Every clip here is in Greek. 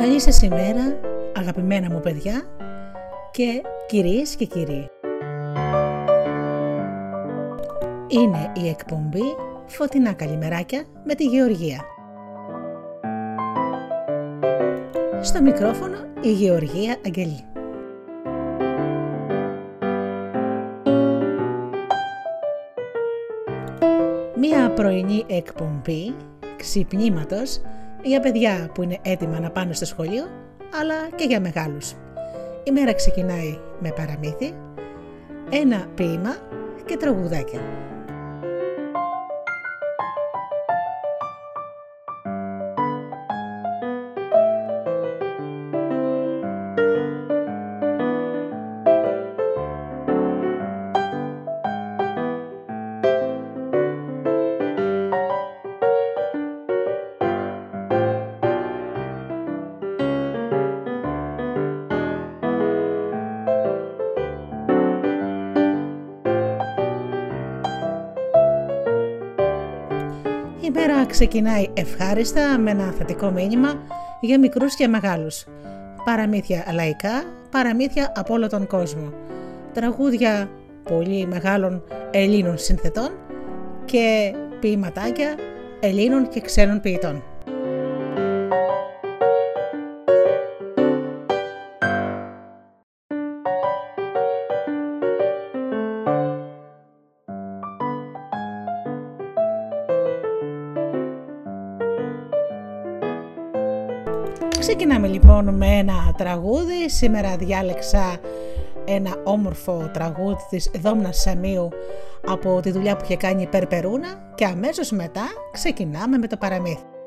Καλή σας ημέρα, αγαπημένα μου παιδιά και κυρίες και κύριοι. Είναι η εκπομπή Φωτεινά Καλημεράκια με τη Γεωργία. Στο μικρόφωνο η Γεωργία Αγγελή. Μία πρωινή εκπομπή ξυπνήματος για παιδιά που είναι έτοιμα να πάνε στο σχολείο, αλλά και για μεγάλους. Η μέρα ξεκινάει με παραμύθι, ένα ποίημα και τραγουδάκια. Ξεκινάει ευχάριστα με ένα θετικό μήνυμα για μικρούς και μεγάλους. Παραμύθια λαϊκά, παραμύθια από όλο τον κόσμο. Τραγούδια πολύ μεγάλων Ελλήνων συνθετών και ποιηματάκια Ελλήνων και ξένων ποιητών. Ξεκινάμε λοιπόν με ένα τραγούδι. Σήμερα διάλεξα ένα όμορφο τραγούδι της Δόμνας Σαμίου από τη δουλειά που είχε κάνει η Περπερούνα και αμέσως μετά ξεκινάμε με το παραμύθι.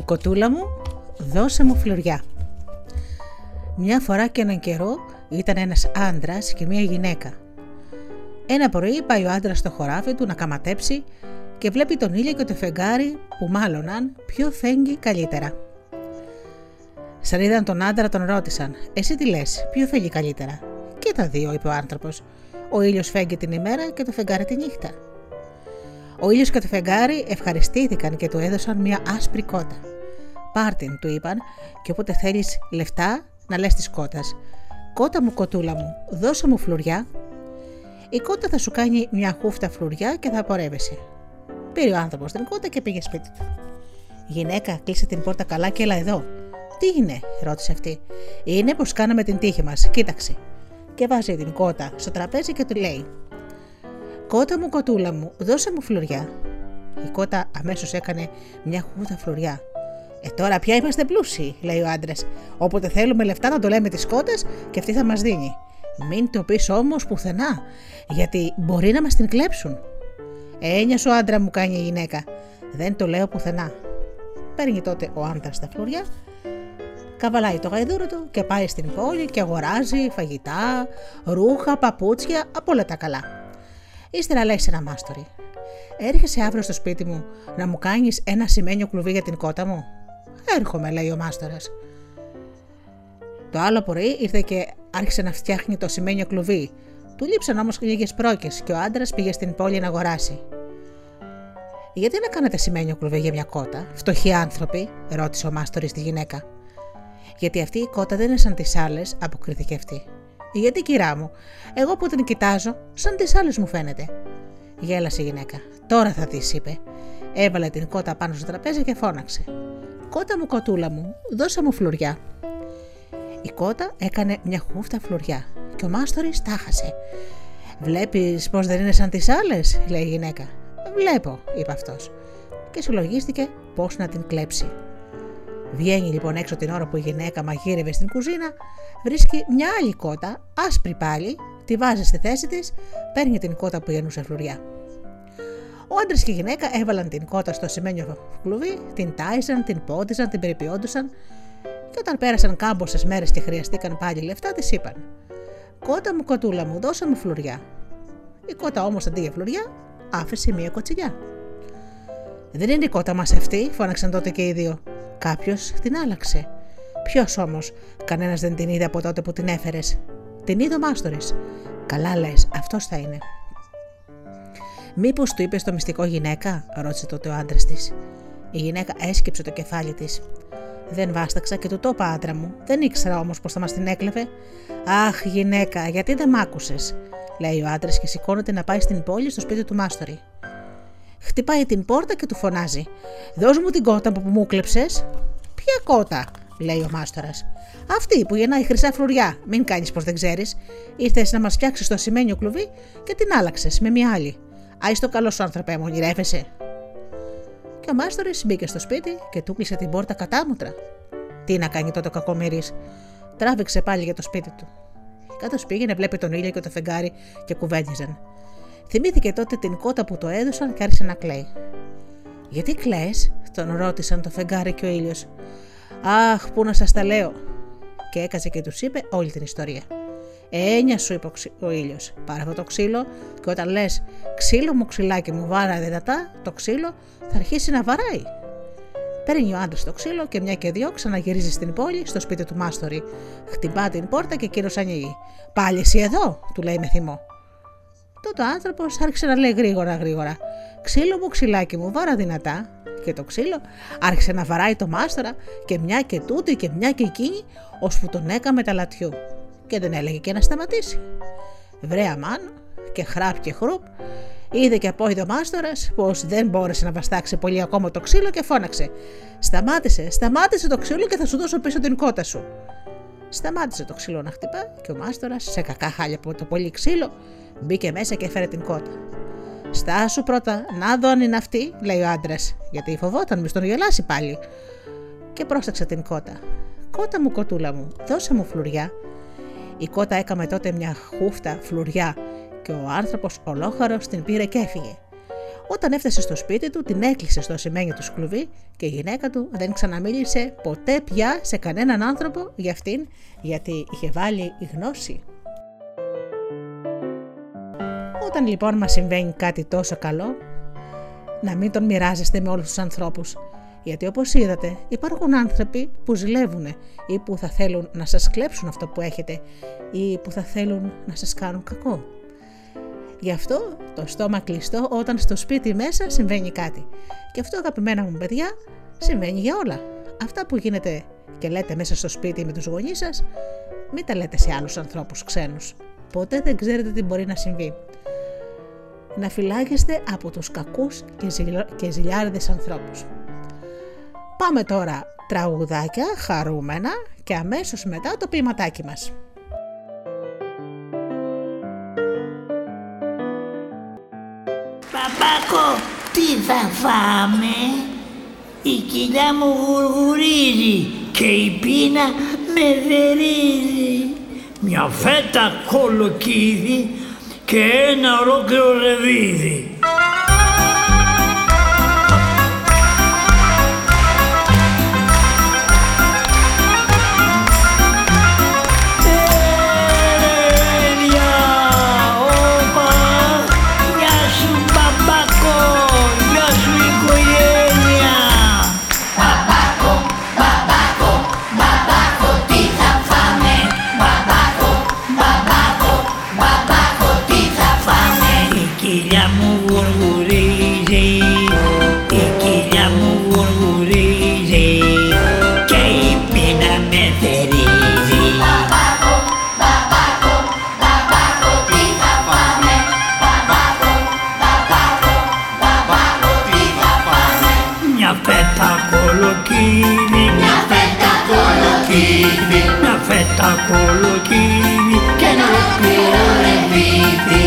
Μου κοτούλα μου, δώσε μου φλουριά. Μια φορά και έναν καιρό ήταν ένας άντρας και μια γυναίκα. Ένα πρωί πάει ο άντρας στο χωράφι του να καματέψει και βλέπει τον ήλιο και το φεγγάρι που μάλλοναν ποιο φέγγει καλύτερα. Σαν είδαν τον άντρα τον ρώτησαν «Εσύ τι λες, ποιο φέγγει καλύτερα» «Και τα δύο» είπε ο άνθρωπος «Ο ήλιος φέγγει την ημέρα και το φεγγάρι τη νύχτα». Ο ήλιος και το φεγγάρι ευχαριστήθηκαν και του έδωσαν μια άσπρη κότα. Πάρτιν, του είπαν, και όποτε θέλεις λεφτά να λες της κότας. Κότα μου, κοτούλα μου, δώσε μου φλουριά. Η κότα θα σου κάνει μια χούφτα φλουριά και θα απορρεύεσαι. Πήρε ο άνθρωπος την κότα και πήγε σπίτι του. Γυναίκα, κλείσε την πόρτα καλά και έλα εδώ. Τι είναι, ρώτησε αυτή. Είναι πως κάναμε την τύχη μας, κοίταξε. Και βάζει την κότα στο τραπέζι και του λέει: Κότα μου, κοτούλα μου, δώσε μου φλουριά. Η κότα αμέσως έκανε μια χούφτα φλουριά. Ε, τώρα πια είμαστε πλούσιοι, λέει ο άντρας. Όποτε θέλουμε λεφτά να το λέμε τι κότε και αυτή θα μας δίνει. Μην το πεις όμως πουθενά, γιατί μπορεί να μας την κλέψουν. Έννοια σου άντρα μου κάνει η γυναίκα. Δεν το λέω πουθενά. Παίρνει τότε ο άντρας τα φλουριά, καβαλάει το γαϊδούρο του και πάει στην πόλη και αγοράζει φαγητά, ρούχα, παπούτσια, από όλα τα καλά. Ύστερα λέει σε ένα μάστορι. Έρχεσαι αύριο στο σπίτι μου να μου κάνεις ένα σημαίνιο κλουβί για την κότα μου; Έρχομαι, λέει ο μάστορας. Το άλλο πρωί ήρθε και άρχισε να φτιάχνει το σημαίνιο κλουβί. Του λείψαν όμως λίγες πρόκες και ο άντρας πήγε στην πόλη να αγοράσει. Γιατί να κάνετε σημαίνιο κλουβί για μια κότα, φτωχοί άνθρωποι, ρώτησε ο μάστορης τη γυναίκα. Γιατί αυτή η κότα δεν είναι σαν τις άλλες, αποκρίθηκε αυτή. Γιατί κυρά μου, εγώ που την κοιτάζω, σαν τις άλλες μου φαίνεται. Γέλασε η γυναίκα. Τώρα θα δει, είπε. Έβαλε την κότα πάνω στο τραπέζι και φώναξε. Κότα μου, κοτούλα μου, δώσε μου φλουριά. Η κότα έκανε μια χούφτα φλουριά και ο μάστορης τάχασε. Βλέπεις πως δεν είναι σαν τις άλλες, λέει η γυναίκα. Βλέπω, είπε αυτός. Και συλλογίστηκε πώ να την κλέψει. Βγαίνει λοιπόν έξω την ώρα που η γυναίκα μαγείρευε στην κουζίνα, βρίσκει μια άλλη κότα, άσπρη πάλι, τη βάζει στη θέση της, παίρνει την κότα που γεννούσε φλουριά. Ο άντρας και η γυναίκα έβαλαν την κότα στο σημαίνιο κλουβί, την τάιζαν, την πόντιζαν, την περιποιόντουσαν και όταν πέρασαν κάμποσε μέρες και χρειαστήκαν πάλι λεφτά, της είπαν: Κότα μου, κοτούλα μου, δώσε μου φλουριά. Η κότα όμως αντί για φλουριά άφησε μία κοτσιλιά. Δεν είναι η κότα μας αυτή, φώναξαν τότε και οι δύο. Κάποιος την άλλαξε. Ποιος όμως, κανένας δεν την είδε από τότε που την έφερες. Την είδε ο Μάστορης. Καλά λες, αυτός θα είναι. Μήπως του είπες το μυστικό γυναίκα, ρώτησε τότε ο άντρας της. Η γυναίκα έσκυψε το κεφάλι της. Δεν βάσταξα και του το είπα άντρα μου. Δεν ήξερα όμως πώ θα μας την έκλεβε. Αχ, γυναίκα, γιατί δεν μ' άκουσες, λέει ο άντρας και σηκώνεται να πάει στην πόλη στο σπίτι του Μάστορη. Χτυπάει την πόρτα και του φωνάζει: Δώσ' μου την κότα που μου κλέψες. Ποια κότα, λέει ο Μάστορας. Αυτή που γεννάει χρυσά φλουριά. Μην κάνεις πως δεν ξέρεις. Ήρθες να μας φτιάξεις το σημαίνιο κλουβί και την άλλαξες με μια άλλη. Άι το καλό σου άνθρωπε μου, γυρεύεσαι. Και ο Μάστορη μπήκε στο σπίτι και του κλείσε την πόρτα κατάμουτρα. Τι να κάνει τότε ο κακομοίρης. Τράβηξε πάλι για το σπίτι του. Κάτω πήγαινε, βλέπει τον ήλιο και το φεγγάρι και κουβέντιζαν. Θυμήθηκε τότε την κότα που το έδωσαν και άρχισε να κλαίει. Γιατί κλαίε, τον ρώτησαν το φεγγάρι και ο ήλιος. Αχ, πού να σας τα λέω; Και έκασε και τους είπε όλη την ιστορία. Έννοια σου, είπε ο ήλιος. Πάρε αυτό το ξύλο και όταν λες ξύλο μου, ξυλάκι μου, βάρα δυνατά, το ξύλο θα αρχίσει να βαράει. Παίρνει ο άντρας το ξύλο και μια και δυο ξαναγυρίζει στην πόλη, στο σπίτι του Μάστορη. Χτυπά την πόρτα και εκείνος ανοίγει. Πάλι εσύ εδώ, του λέει με θυμό. Τότε ο άνθρωπος άρχισε να λέει γρήγορα γρήγορα. Ξύλο μου, ξυλάκι μου, βάρα δυνατά. Και το ξύλο άρχισε να βαράει το μάστορα και μια και τούτη και μια και εκείνη, ώσπου τον έκαμε τα λατιού. Και δεν έλεγε και να σταματήσει. Βρέα μάν και χράπ και χρουπ, είδε και απόειδο μάστορας πως δεν μπόρεσε να βαστάξει πολύ ακόμα το ξύλο και φώναξε: Σταμάτησε, σταμάτησε το ξύλο και θα σου δώσω πίσω την κότα σου. Σταμάτησε το ξύλο να χτυπά και ο μάστορας, σε κακά χάλια από το πολύ ξύλο, Μπήκε μέσα και έφερε την κότα. Στάσου πρώτα, να δω αν είναι αυτή, λέει ο άντρας, γιατί φοβόταν μη τον γελάσει πάλι. Και πρόσταξε την κότα. Κότα μου, κοτούλα μου, δώσε μου φλουριά. Η κότα έκαμε τότε μια χούφτα φλουριά και ο άνθρωπος ολόχαρος την πήρε και έφυγε. Όταν έφτασε στο σπίτι του, την έκλεισε στο ασημένιο του σκλουβί και η γυναίκα του δεν ξαναμίλησε ποτέ πια σε κανέναν άνθρωπο για αυτήν, γιατί είχε βάλει η γνώση. Όταν λοιπόν μας συμβαίνει κάτι τόσο καλό, να μην τον μοιράζεστε με όλους τους ανθρώπους. Γιατί όπως είδατε υπάρχουν άνθρωποι που ζηλεύουν ή που θα θέλουν να σας κλέψουν αυτό που έχετε ή που θα θέλουν να σας κάνουν κακό. Γι' αυτό το στόμα κλειστό όταν στο σπίτι μέσα συμβαίνει κάτι. Και αυτό αγαπημένα μου παιδιά συμβαίνει για όλα. Αυτά που γίνεται και λέτε μέσα στο σπίτι με τους γονείς σας Μην τα λέτε σε άλλους ανθρώπους ξένους. Ποτέ δεν ξέρετε τι μπορεί να συμβεί. Να φυλάγεστε από τους κακούς και, ζηλ... και ζηλιάριδες ανθρώπους. Πάμε τώρα τραγουδάκια χαρούμενα και αμέσως μετά το ποιηματάκι μας. Παπάκο, τι θα φάμε; Η κοιλιά μου γουργουρίζει και η πείνα με δερίζει. Μια φέτα κολοκύδι que é na hora que o revide. κολοκύβι. Μια φέτα κολοκύβι. Μια φέτα κολοκύβι. Και ένα πλήρω ρεβίβι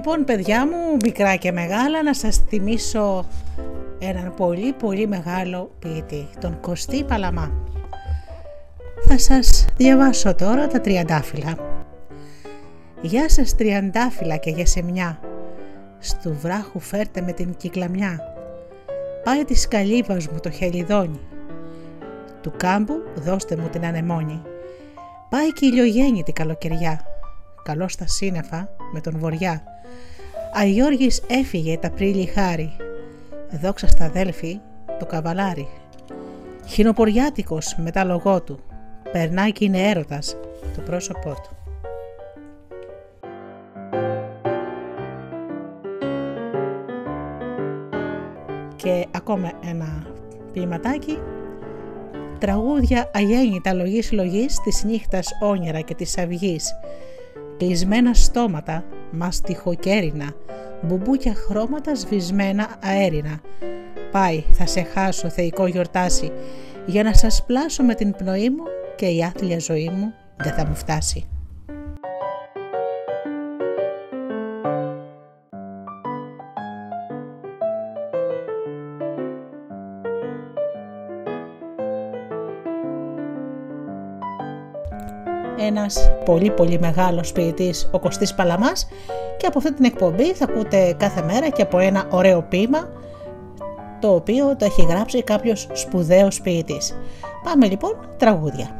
Λοιπόν παιδιά μου, μικρά και μεγάλα, να σας θυμίσω έναν πολύ πολύ μεγάλο ποιητή, τον Κωστή Παλαμά. Θα σας διαβάσω τώρα τα τριαντάφυλλα. Γεια σας τριαντάφυλλα και γεσεμιά, στου βράχου φέρτε με την κυκλαμιά. Πάει της καλύβας μου το χελιδόνι, του κάμπου δώστε μου την ανεμόνη. Πάει και ηλιογέννητη καλοκαιριά, καλός στα σύννεφα με τον βοριά. Αγιώργης έφυγε τα πρίλη χάρη, δόξα στα αδέλφη το καβαλάρι. Χινοποριάτικος με τα λογό του, περνάει και είναι έρωτας το πρόσωπό του. Και ακόμα ένα ποιηματάκι τραγούδια αγέννητα λογής λογής της νύχτας όνειρα και της αυγής, κλεισμένα στόματα, μαστιχοκέρινα, μπουμπούκια χρώματα σβησμένα αέρινα. Πάει, θα σε χάσω θεϊκό γιορτάσι, για να σας πλάσω με την πνοή μου και η άθλια ζωή μου δεν θα μου φτάσει. Ένας πολύ πολύ μεγάλος ποιητής, ο Κωστής Παλαμάς και από αυτή την εκπομπή θα ακούτε κάθε μέρα και από ένα ωραίο ποίημα το οποίο το έχει γράψει κάποιος σπουδαίος ποιητής. Πάμε λοιπόν τραγούδια.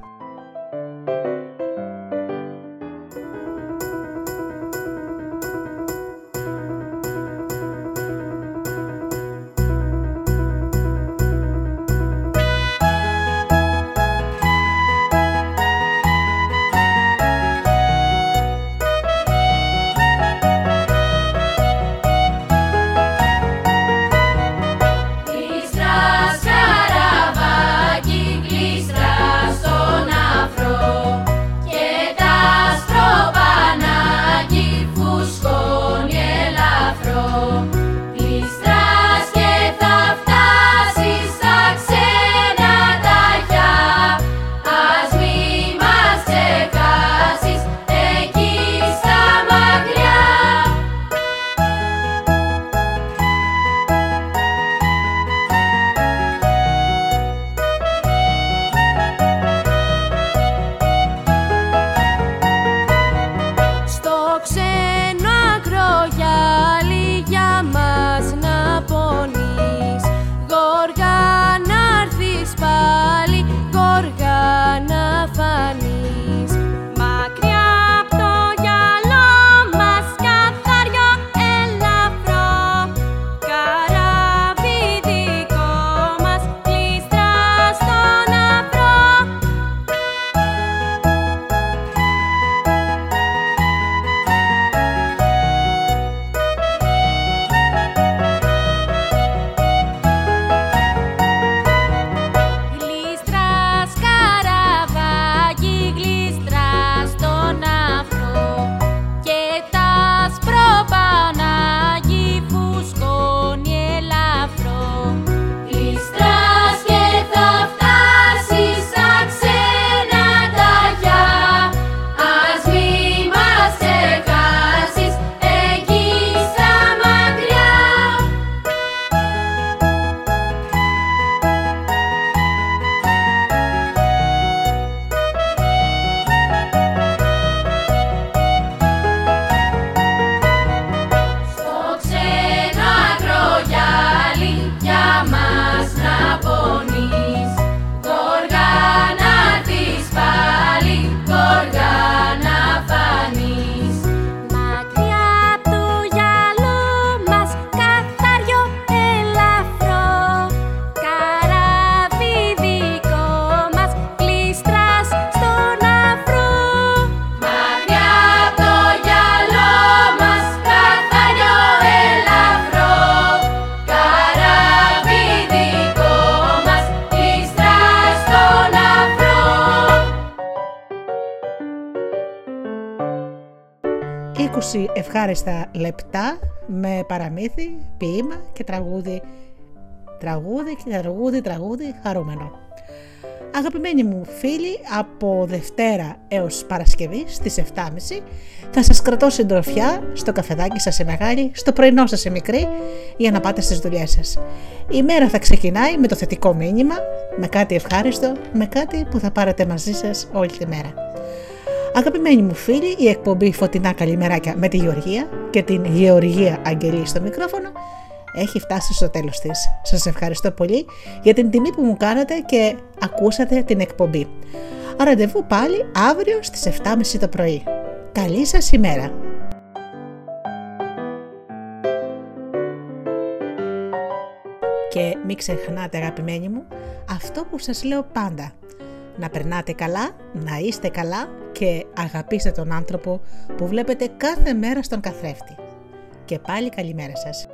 Ευχάριστα λεπτά με παραμύθι, ποίημα και τραγούδι. Τραγούδι και τραγούδι, τραγούδι χαρούμενο. Αγαπημένοι μου φίλοι, από Δευτέρα έως Παρασκευή στις 7.30 θα σας κρατώ συντροφιά στο καφεδάκι σας σε μεγάλη, στο πρωινό σας σε μικρή για να πάτε στις δουλειές σας. Η μέρα θα ξεκινάει με το θετικό μήνυμα, με κάτι ευχάριστο, με κάτι που θα πάρετε μαζί σας όλη τη μέρα. Αγαπημένοι μου φίλοι, η εκπομπή Φωτεινά Καλημεράκια με τη Γεωργία και την Γεωργία Αγγελή στο μικρόφωνο έχει φτάσει στο τέλος της. Σας ευχαριστώ πολύ για την τιμή που μου κάνατε και ακούσατε την εκπομπή. Ραντεβού πάλι αύριο στις 7.30 το πρωί. Καλή σας ημέρα! Και μην ξεχνάτε αγαπημένοι μου αυτό που σας λέω πάντα. Να περνάτε καλά, να είστε καλά και αγαπήστε τον άνθρωπο που βλέπετε κάθε μέρα στον καθρέφτη. Και πάλι καλημέρα σας.